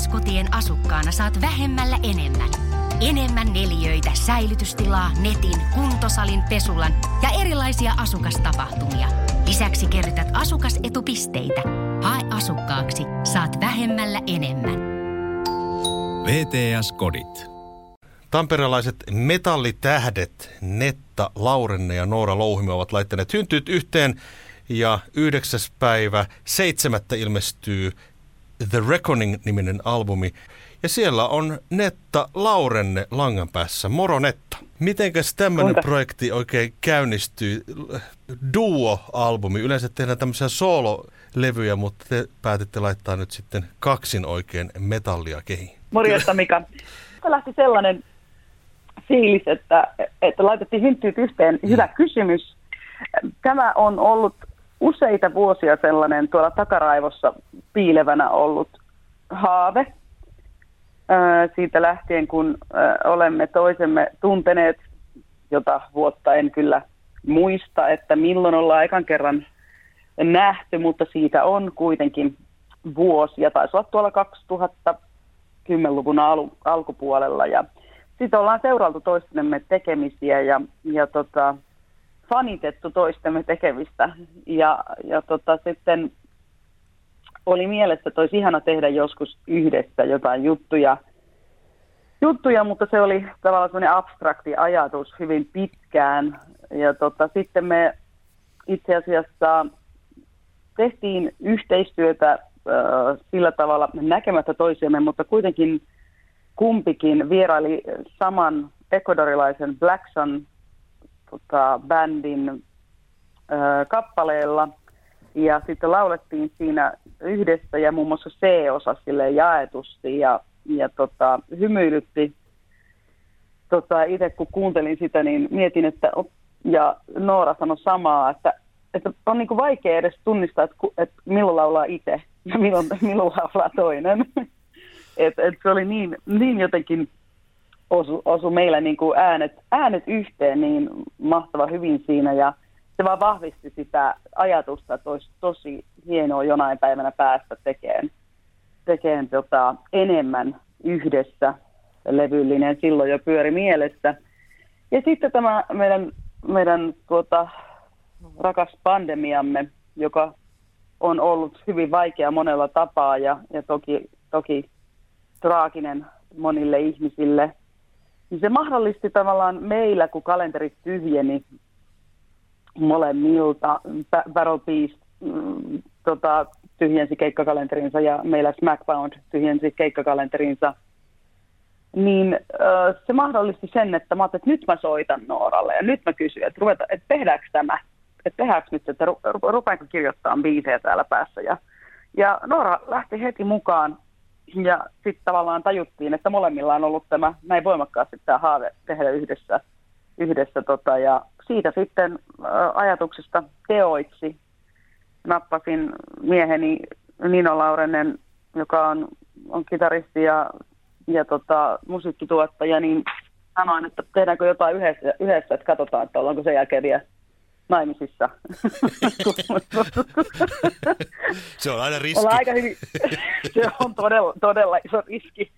VTS-kotien asukkaana saat vähemmällä enemmän. Enemmän neliöitä, säilytystilaa, netin, kuntosalin, pesulan ja erilaisia asukastapahtumia. Lisäksi kerrytät asukasetupisteitä. Hae asukkaaksi, saat vähemmällä enemmän. VTS-kodit. Tamperelaiset metallitähdet Netta, Laurenne ja Noora Louhimi ovat laittaneet hyntyt yhteen ja yhdeksäs päivä seitsemättä ilmestyy The Reckoning-niminen albumi. Ja siellä on Netta Laurenne langan päässä. Moro Netta. Mitenkäs tämmöinen projekti oikein käynnistyy? Duo-albumi. Yleensä tehdään tämmöisiä solo-levyjä, mutta te päätitte laittaa nyt sitten kaksin oikein metallia kehiin. Morjesta Mika. Tämä lähti sellainen fiilis, että, että laitettiin hynttyyt yhteen. Hyvä mm. kysymys. Tämä on ollut useita vuosia sellainen tuolla takaraivossa piilevänä ollut haave. Siitä lähtien, kun olemme toisemme tunteneet, jota vuotta en kyllä muista, että milloin ollaan ekan kerran nähty, mutta siitä on kuitenkin vuosia. Taisi olla tuolla 2010-luvun al- alkupuolella ja sitten ollaan seurailtu toistemme tekemisiä ja, ja tota, fanitettu toistemme tekemistä. Ja, ja tota, sitten oli mielessä, että olisi ihana tehdä joskus yhdessä jotain juttuja, juttuja mutta se oli tavallaan sellainen abstrakti ajatus hyvin pitkään. Ja tota, sitten me itse asiassa tehtiin yhteistyötä äh, sillä tavalla näkemättä toisiamme, mutta kuitenkin kumpikin vieraili saman ecuadorilaisen Black Sun tota, bändin ö, kappaleella. Ja sitten laulettiin siinä yhdessä ja muun muassa C-osa sille jaetusti ja, ja tota, hymyilytti. Tota, Itse kun kuuntelin sitä, niin mietin, että ja Noora sanoi samaa, että, että on niin vaikea edes tunnistaa, että, että milloin laulaa itse ja milloin, milloin laulaa toinen. et, et se oli niin, niin jotenkin osu, osu meillä niin äänet, äänet yhteen niin mahtava hyvin siinä ja se vaan vahvisti sitä ajatusta, että olisi tosi hienoa jonain päivänä päästä tekemään, tekemään tota, enemmän yhdessä. Levyllinen silloin jo pyöri mielessä. Ja sitten tämä meidän, meidän tuota, rakas pandemiamme, joka on ollut hyvin vaikea monella tapaa ja, ja toki, toki traaginen monille ihmisille, niin se mahdollisti tavallaan meillä, kun kalenterit tyhjeni molemmilta, Battle Beast mm, tota, tyhjensi keikkakalenterinsa ja meillä Smackbound tyhjensi keikkakalenterinsa, niin äh, se mahdollisti sen, että mä että nyt mä soitan Nooralle ja nyt mä kysyn, että, ruveta, että tehdäänkö tämä, että tehdäänkö nyt, että rupeanko kirjoittaa biisejä täällä päässä. Ja, ja Noora lähti heti mukaan ja sitten tavallaan tajuttiin, että molemmilla on ollut tämä näin voimakkaasti tämä haave tehdä yhdessä. yhdessä tota, ja siitä sitten ajatuksesta teoiksi nappasin mieheni Nino Laurenen, joka on, on kitaristi ja, ja tota, musiikkituottaja, niin sanoin, että tehdäänkö jotain yhdessä, yhdessä että katsotaan, että ollaanko sen jälkeen vielä naimisissa. se on aina riski. aika hyvin, se on todella, todella iso riski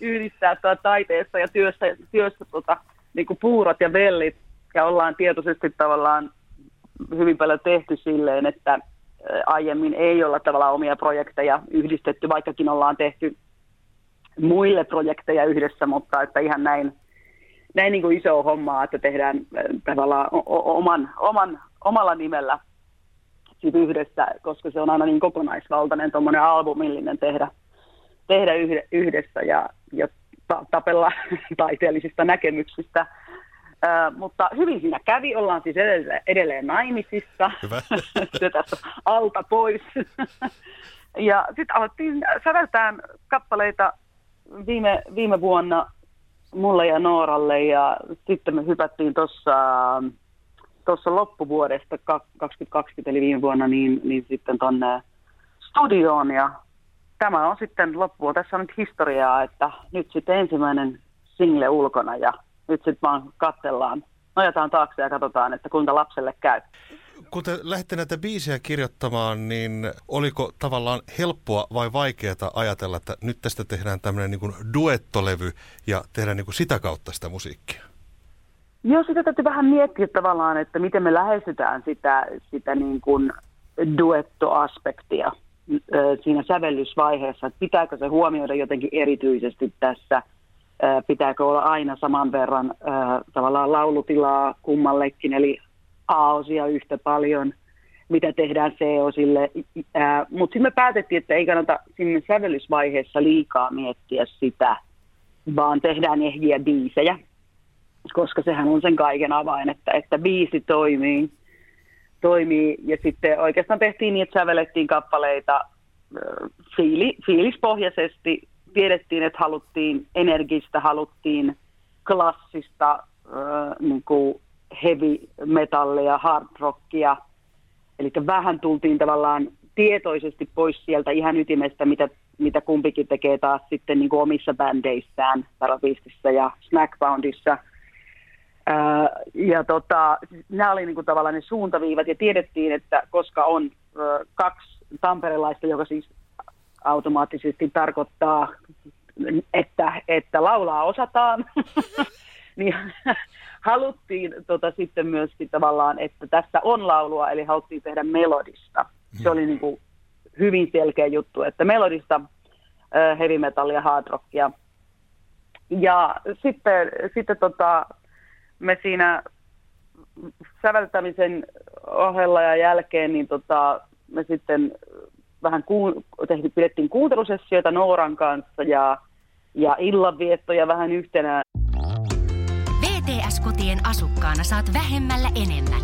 yhdistää taiteessa ja työssä, työssä tota, niin kuin puurot ja vellit. Ja ollaan tietoisesti tavallaan hyvin paljon tehty silleen, että aiemmin ei olla tavallaan omia projekteja yhdistetty, vaikkakin ollaan tehty muille projekteja yhdessä, mutta että ihan näin näin niin kuin iso hommaa, että tehdään tavallaan oman, oman, omalla nimellä yhdessä, koska se on aina niin kokonaisvaltainen tuommoinen albumillinen tehdä, tehdä yhdessä ja, ja tapella taiteellisista näkemyksistä. Uh, mutta hyvin siinä kävi, ollaan siis edelleen, edelleen naimisissa, Hyvä. se alta pois. ja sitten alettiin säveltään kappaleita viime, viime vuonna mulle ja Nooralle ja sitten me hypättiin tuossa tuossa loppuvuodesta 2020 eli viime vuonna niin, niin sitten tuonne studioon ja tämä on sitten loppu. Tässä on nyt historiaa, että nyt sitten ensimmäinen single ulkona ja nyt sitten vaan katsellaan, nojataan taakse ja katsotaan, että kuinka lapselle käy. kun te lähditte näitä biisejä kirjoittamaan, niin oliko tavallaan helppoa vai vaikeaa ajatella, että nyt tästä tehdään tämmöinen niin duettolevy ja tehdään niin kuin sitä kautta sitä musiikkia? Joo, sitä täytyy vähän miettiä tavallaan, että miten me lähestytään sitä, sitä niin kuin duettoaspektia siinä sävellysvaiheessa, että pitääkö se huomioida jotenkin erityisesti tässä, pitääkö olla aina saman verran tavallaan laulutilaa kummallekin, eli A-osia yhtä paljon, mitä tehdään C-osille. Mutta sitten me päätettiin, että ei kannata sinne sävellysvaiheessa liikaa miettiä sitä, vaan tehdään ehjiä biisejä, koska sehän on sen kaiken avain, että, että biisi toimii, toimii. Ja sitten oikeastaan tehtiin niin, että sävelettiin kappaleita fiili, fiilispohjaisesti. Tiedettiin, että haluttiin energistä, haluttiin klassista äh, niin kuin heavy metallia, hard rockia. Eli vähän tultiin tavallaan tietoisesti pois sieltä ihan ytimestä, mitä, mitä kumpikin tekee taas sitten niin kuin omissa bändeissään, Parafistissa ja Snackboundissa. Ää, ja tota, nämä oli niin tavallaan ne suuntaviivat ja tiedettiin, että koska on kaksi tamperelaista, joka siis automaattisesti tarkoittaa, että, että laulaa osataan, niin haluttiin tota, sitten myöskin tavallaan, että tässä on laulua, eli haluttiin tehdä melodista. Se oli niin kuin hyvin selkeä juttu, että melodista heavy metallia, hard rockia. Ja sitten, sitten tota, me siinä säveltämisen ohella ja jälkeen, niin tota, me sitten vähän kuun, tehtiin, pidettiin kuuntelusessioita Nooran kanssa ja, ja illanviettoja vähän yhtenä. VTS-kotien asukkaana saat vähemmällä enemmän.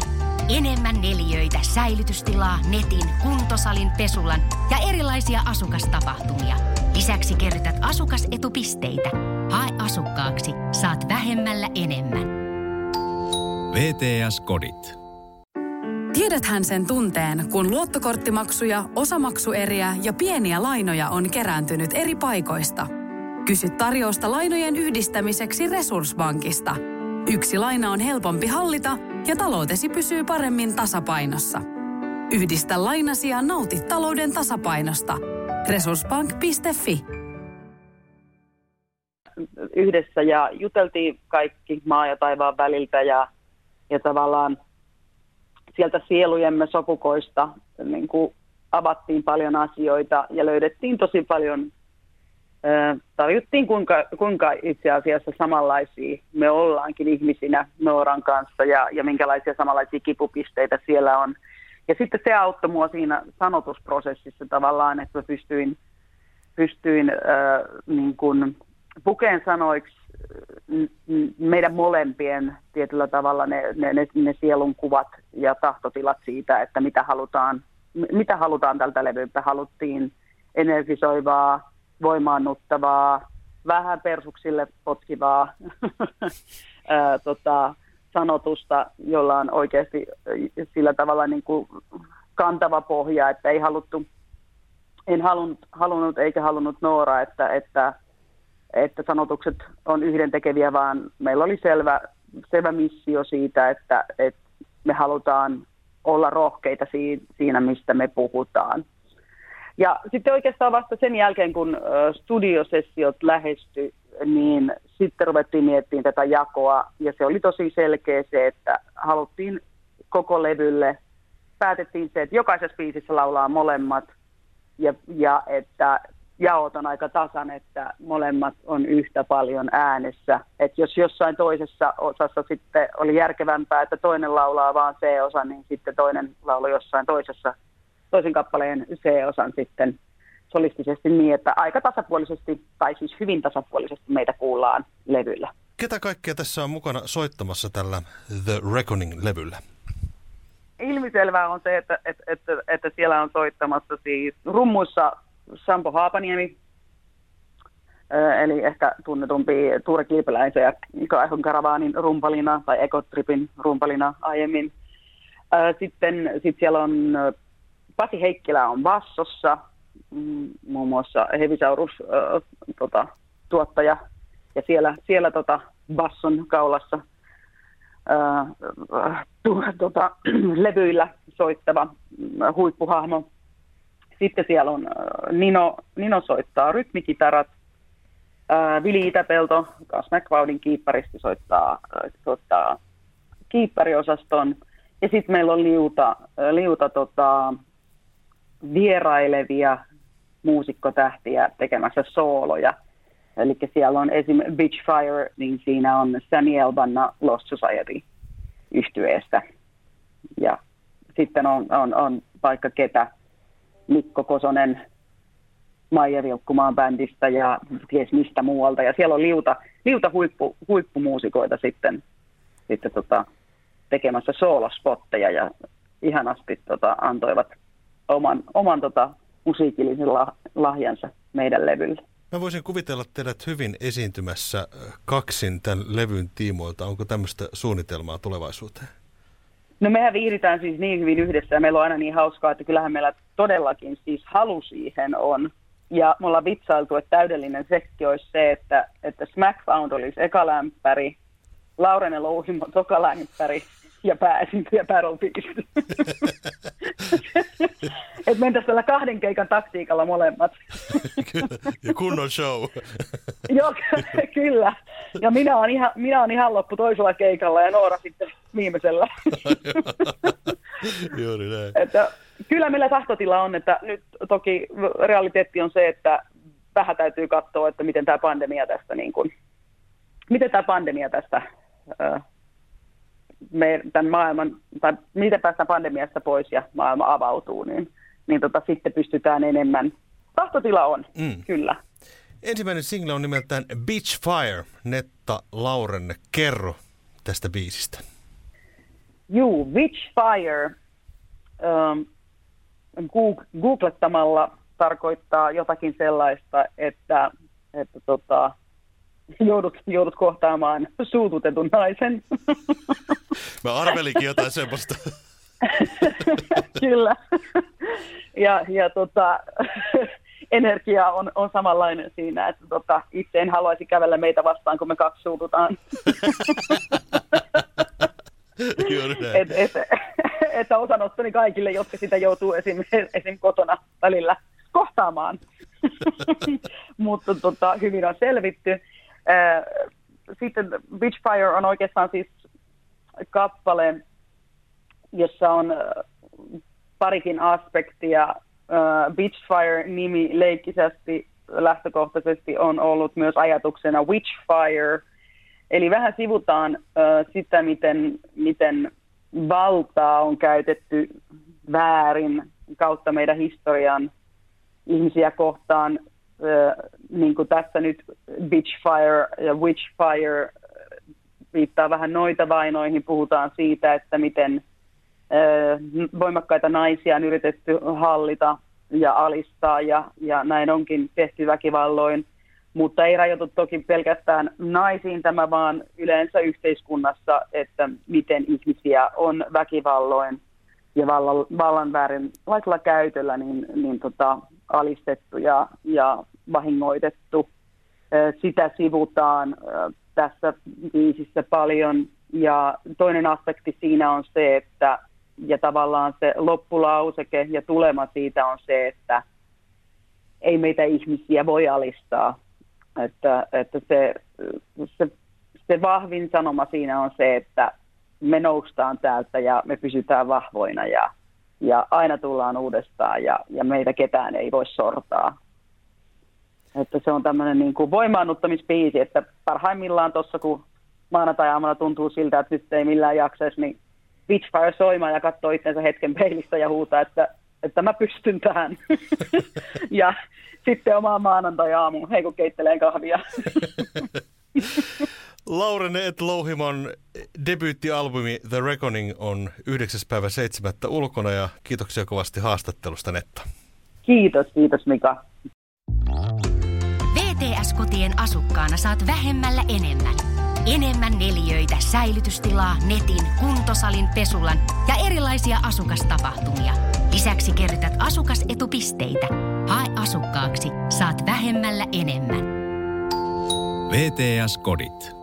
Enemmän neliöitä, säilytystilaa, netin, kuntosalin, pesulan ja erilaisia asukastapahtumia. Lisäksi kerrytät asukasetupisteitä. Hae asukkaaksi, saat vähemmällä enemmän. VTS-kodit. Tiedäthän sen tunteen, kun luottokorttimaksuja, osamaksueriä ja pieniä lainoja on kerääntynyt eri paikoista. Kysy tarjousta lainojen yhdistämiseksi Resurssbankista. Yksi laina on helpompi hallita ja taloutesi pysyy paremmin tasapainossa. Yhdistä lainasi ja nauti talouden tasapainosta. Resurssbank.fi Yhdessä ja juteltiin kaikki maa ja taivaan väliltä ja, ja tavallaan sieltä sielujemme sopukoista niin kuin avattiin paljon asioita ja löydettiin tosi paljon, tarjottiin kuinka, kuinka itse asiassa samanlaisia me ollaankin ihmisinä Nooran kanssa ja, ja minkälaisia samanlaisia kipupisteitä siellä on. Ja sitten se auttoi mua siinä sanotusprosessissa tavallaan, että mä pystyin, pystyin äh, niin kuin pukeen sanoiksi meidän molempien tietyllä tavalla ne, ne, ne, ne sielun kuvat ja tahtotilat siitä, että mitä halutaan, mitä halutaan tältä levyltä. Haluttiin energisoivaa, voimaannuttavaa, vähän persuksille potkivaa tota, sanotusta, jolla on oikeasti sillä tavalla niin kuin kantava pohja, että ei haluttu, en halunnut, halunnut eikä halunnut Noora, että, että että sanotukset on yhdentekeviä, vaan meillä oli selvä, selvä missio siitä, että, että me halutaan olla rohkeita siinä, mistä me puhutaan. Ja sitten oikeastaan vasta sen jälkeen, kun studiosessiot lähestyi, niin sitten ruvettiin miettimään tätä jakoa, ja se oli tosi selkeä se, että haluttiin koko levylle, päätettiin se, että jokaisessa biisissä laulaa molemmat, ja, ja että jaot on aika tasan, että molemmat on yhtä paljon äänessä. Että jos jossain toisessa osassa sitten oli järkevämpää, että toinen laulaa vaan C-osa, niin sitten toinen laulu jossain toisessa, toisen kappaleen C-osan sitten solistisesti niin, että aika tasapuolisesti, tai siis hyvin tasapuolisesti meitä kuullaan levyllä. Ketä kaikkea tässä on mukana soittamassa tällä The Reckoning-levyllä? Ilmiselvää on se, että, että, että, että siellä on soittamassa siis rummuissa Sampo Haapaniemi, eli ehkä tunnetumpi Tuure Kilpeläisen ja Kaihon Karavaanin rumpalina tai Ekotripin rumpalina aiemmin. Sitten sit siellä on Pasi Heikkilä on bassossa, mm, muun muassa Hevisaurus tota, tuottaja, ja siellä, siellä tota, basson kaulassa ää, tu, tota, levyillä soittava mm, huippuhahmo. Sitten siellä on Nino, Nino soittaa rytmikitarat, Vili Itäpelto, Gas McCloudin kiipparisti, soittaa, soittaa kiippariosaston. Ja sitten meillä on liuta, liuta tota, vierailevia muusikkotähtiä tekemässä sooloja. Eli siellä on esim. Fire, niin siinä on Sammy Elbanna Lost Society yhtyeestä. Ja sitten on, on, on vaikka ketä, Mikko Kosonen Maija Vilkkumaan bändistä ja ties mistä muualta. Ja siellä on liuta, liuta huippu, huippumuusikoita sitten, sitten tota, tekemässä soolospotteja ja ihanasti tota, antoivat oman, oman tota, musiikillisen lahjansa meidän levylle. Mä voisin kuvitella teidät hyvin esiintymässä äh, kaksin tämän levyn tiimoilta. Onko tämmöistä suunnitelmaa tulevaisuuteen? No mehän viihditään siis niin hyvin yhdessä ja meillä on aina niin hauskaa, että kyllähän meillä todellakin siis halu siihen on. Ja me ollaan vitsailtu, että täydellinen sekki olisi se, että, että Smackfound olisi eka lämpäri, Laurene Louhimo toka lämpäri ja pääesiintyjä Battle Beast. että mentäisiin tällä kahden keikan taktiikalla molemmat. kyllä, ja kunnon show. Joo, kyllä. Ja minä olen, ihan, minä olen ihan loppu toisella keikalla ja Noora sitten viimeisellä. Juuri näin. Että, kyllä meillä tahtotila on, että nyt toki realiteetti on se, että vähän täytyy katsoa, että miten tämä pandemia tästä, niin kuin, miten tämä pandemia tästä me, tämän maailman, tai miten päästään pandemiasta pois ja maailma avautuu, niin, niin tota, sitten pystytään enemmän. Tahtotila on, mm. kyllä. Ensimmäinen single on nimeltään Beach Fire. Netta Laurenne, kerro tästä biisistä. Juu, Beach Fire ähm, googlettamalla tarkoittaa jotakin sellaista, että, että tota, joudut, joudut kohtaamaan suututetun naisen. Mä arvelinkin jotain semmoista. Kyllä. Ja, ja tota, energia on, on samanlainen siinä, että tota, itse en haluaisi kävellä meitä vastaan, kun me kaksi suututaan. et, et, että osanottoni kaikille, jotka sitä joutuu esim, esim. kotona välillä kohtaamaan. Mutta tota, hyvin on selvitty. Sitten Witchfire on oikeastaan siis kappale, jossa on parikin aspektia. Witchfire-nimi leikkisesti lähtökohtaisesti on ollut myös ajatuksena Witchfire, eli vähän sivutaan sitä, miten, miten valtaa on käytetty väärin kautta meidän historian ihmisiä kohtaan niin kuin tässä nyt Bitchfire ja Witchfire viittaa vähän noita vainoihin. Puhutaan siitä, että miten voimakkaita naisia on yritetty hallita ja alistaa ja, ja näin onkin tehty väkivalloin. Mutta ei rajoitu toki pelkästään naisiin tämä, vaan yleensä yhteiskunnassa, että miten ihmisiä on väkivalloin ja vallan, vallan väärin lailla käytöllä niin, niin tota, alistettu ja, ja vahingoitettu. Sitä sivutaan tässä biisissä paljon. Ja toinen aspekti siinä on se, että ja tavallaan se loppulauseke ja tulema siitä on se, että ei meitä ihmisiä voi alistaa. Että, että se, se, se vahvin sanoma siinä on se, että me noustaan täältä ja me pysytään vahvoina ja, ja aina tullaan uudestaan ja, ja meitä ketään ei voi sortaa. Että se on tämmöinen niin kuin voimaannuttamispiisi, että parhaimmillaan tuossa kun maanantai-aamuna tuntuu siltä, että nyt ei millään jaksaisi, niin Witchfire soimaan ja katsoo itsensä hetken peilistä ja huutaa, että, että mä pystyn tähän. ja sitten omaa maanantai-aamu, hei kun keitteleen kahvia. Laurene et Louhimon debyyttialbumi The Reckoning on 9. päivä 7. ulkona ja kiitoksia kovasti haastattelusta Netta. Kiitos, kiitos Mika. VTS-kotien asukkaana saat vähemmällä enemmän. Enemmän neliöitä, säilytystilaa, netin, kuntosalin, pesulan ja erilaisia asukastapahtumia. Lisäksi kerrytät asukasetupisteitä. Hae asukkaaksi, saat vähemmällä enemmän. VTS-kodit.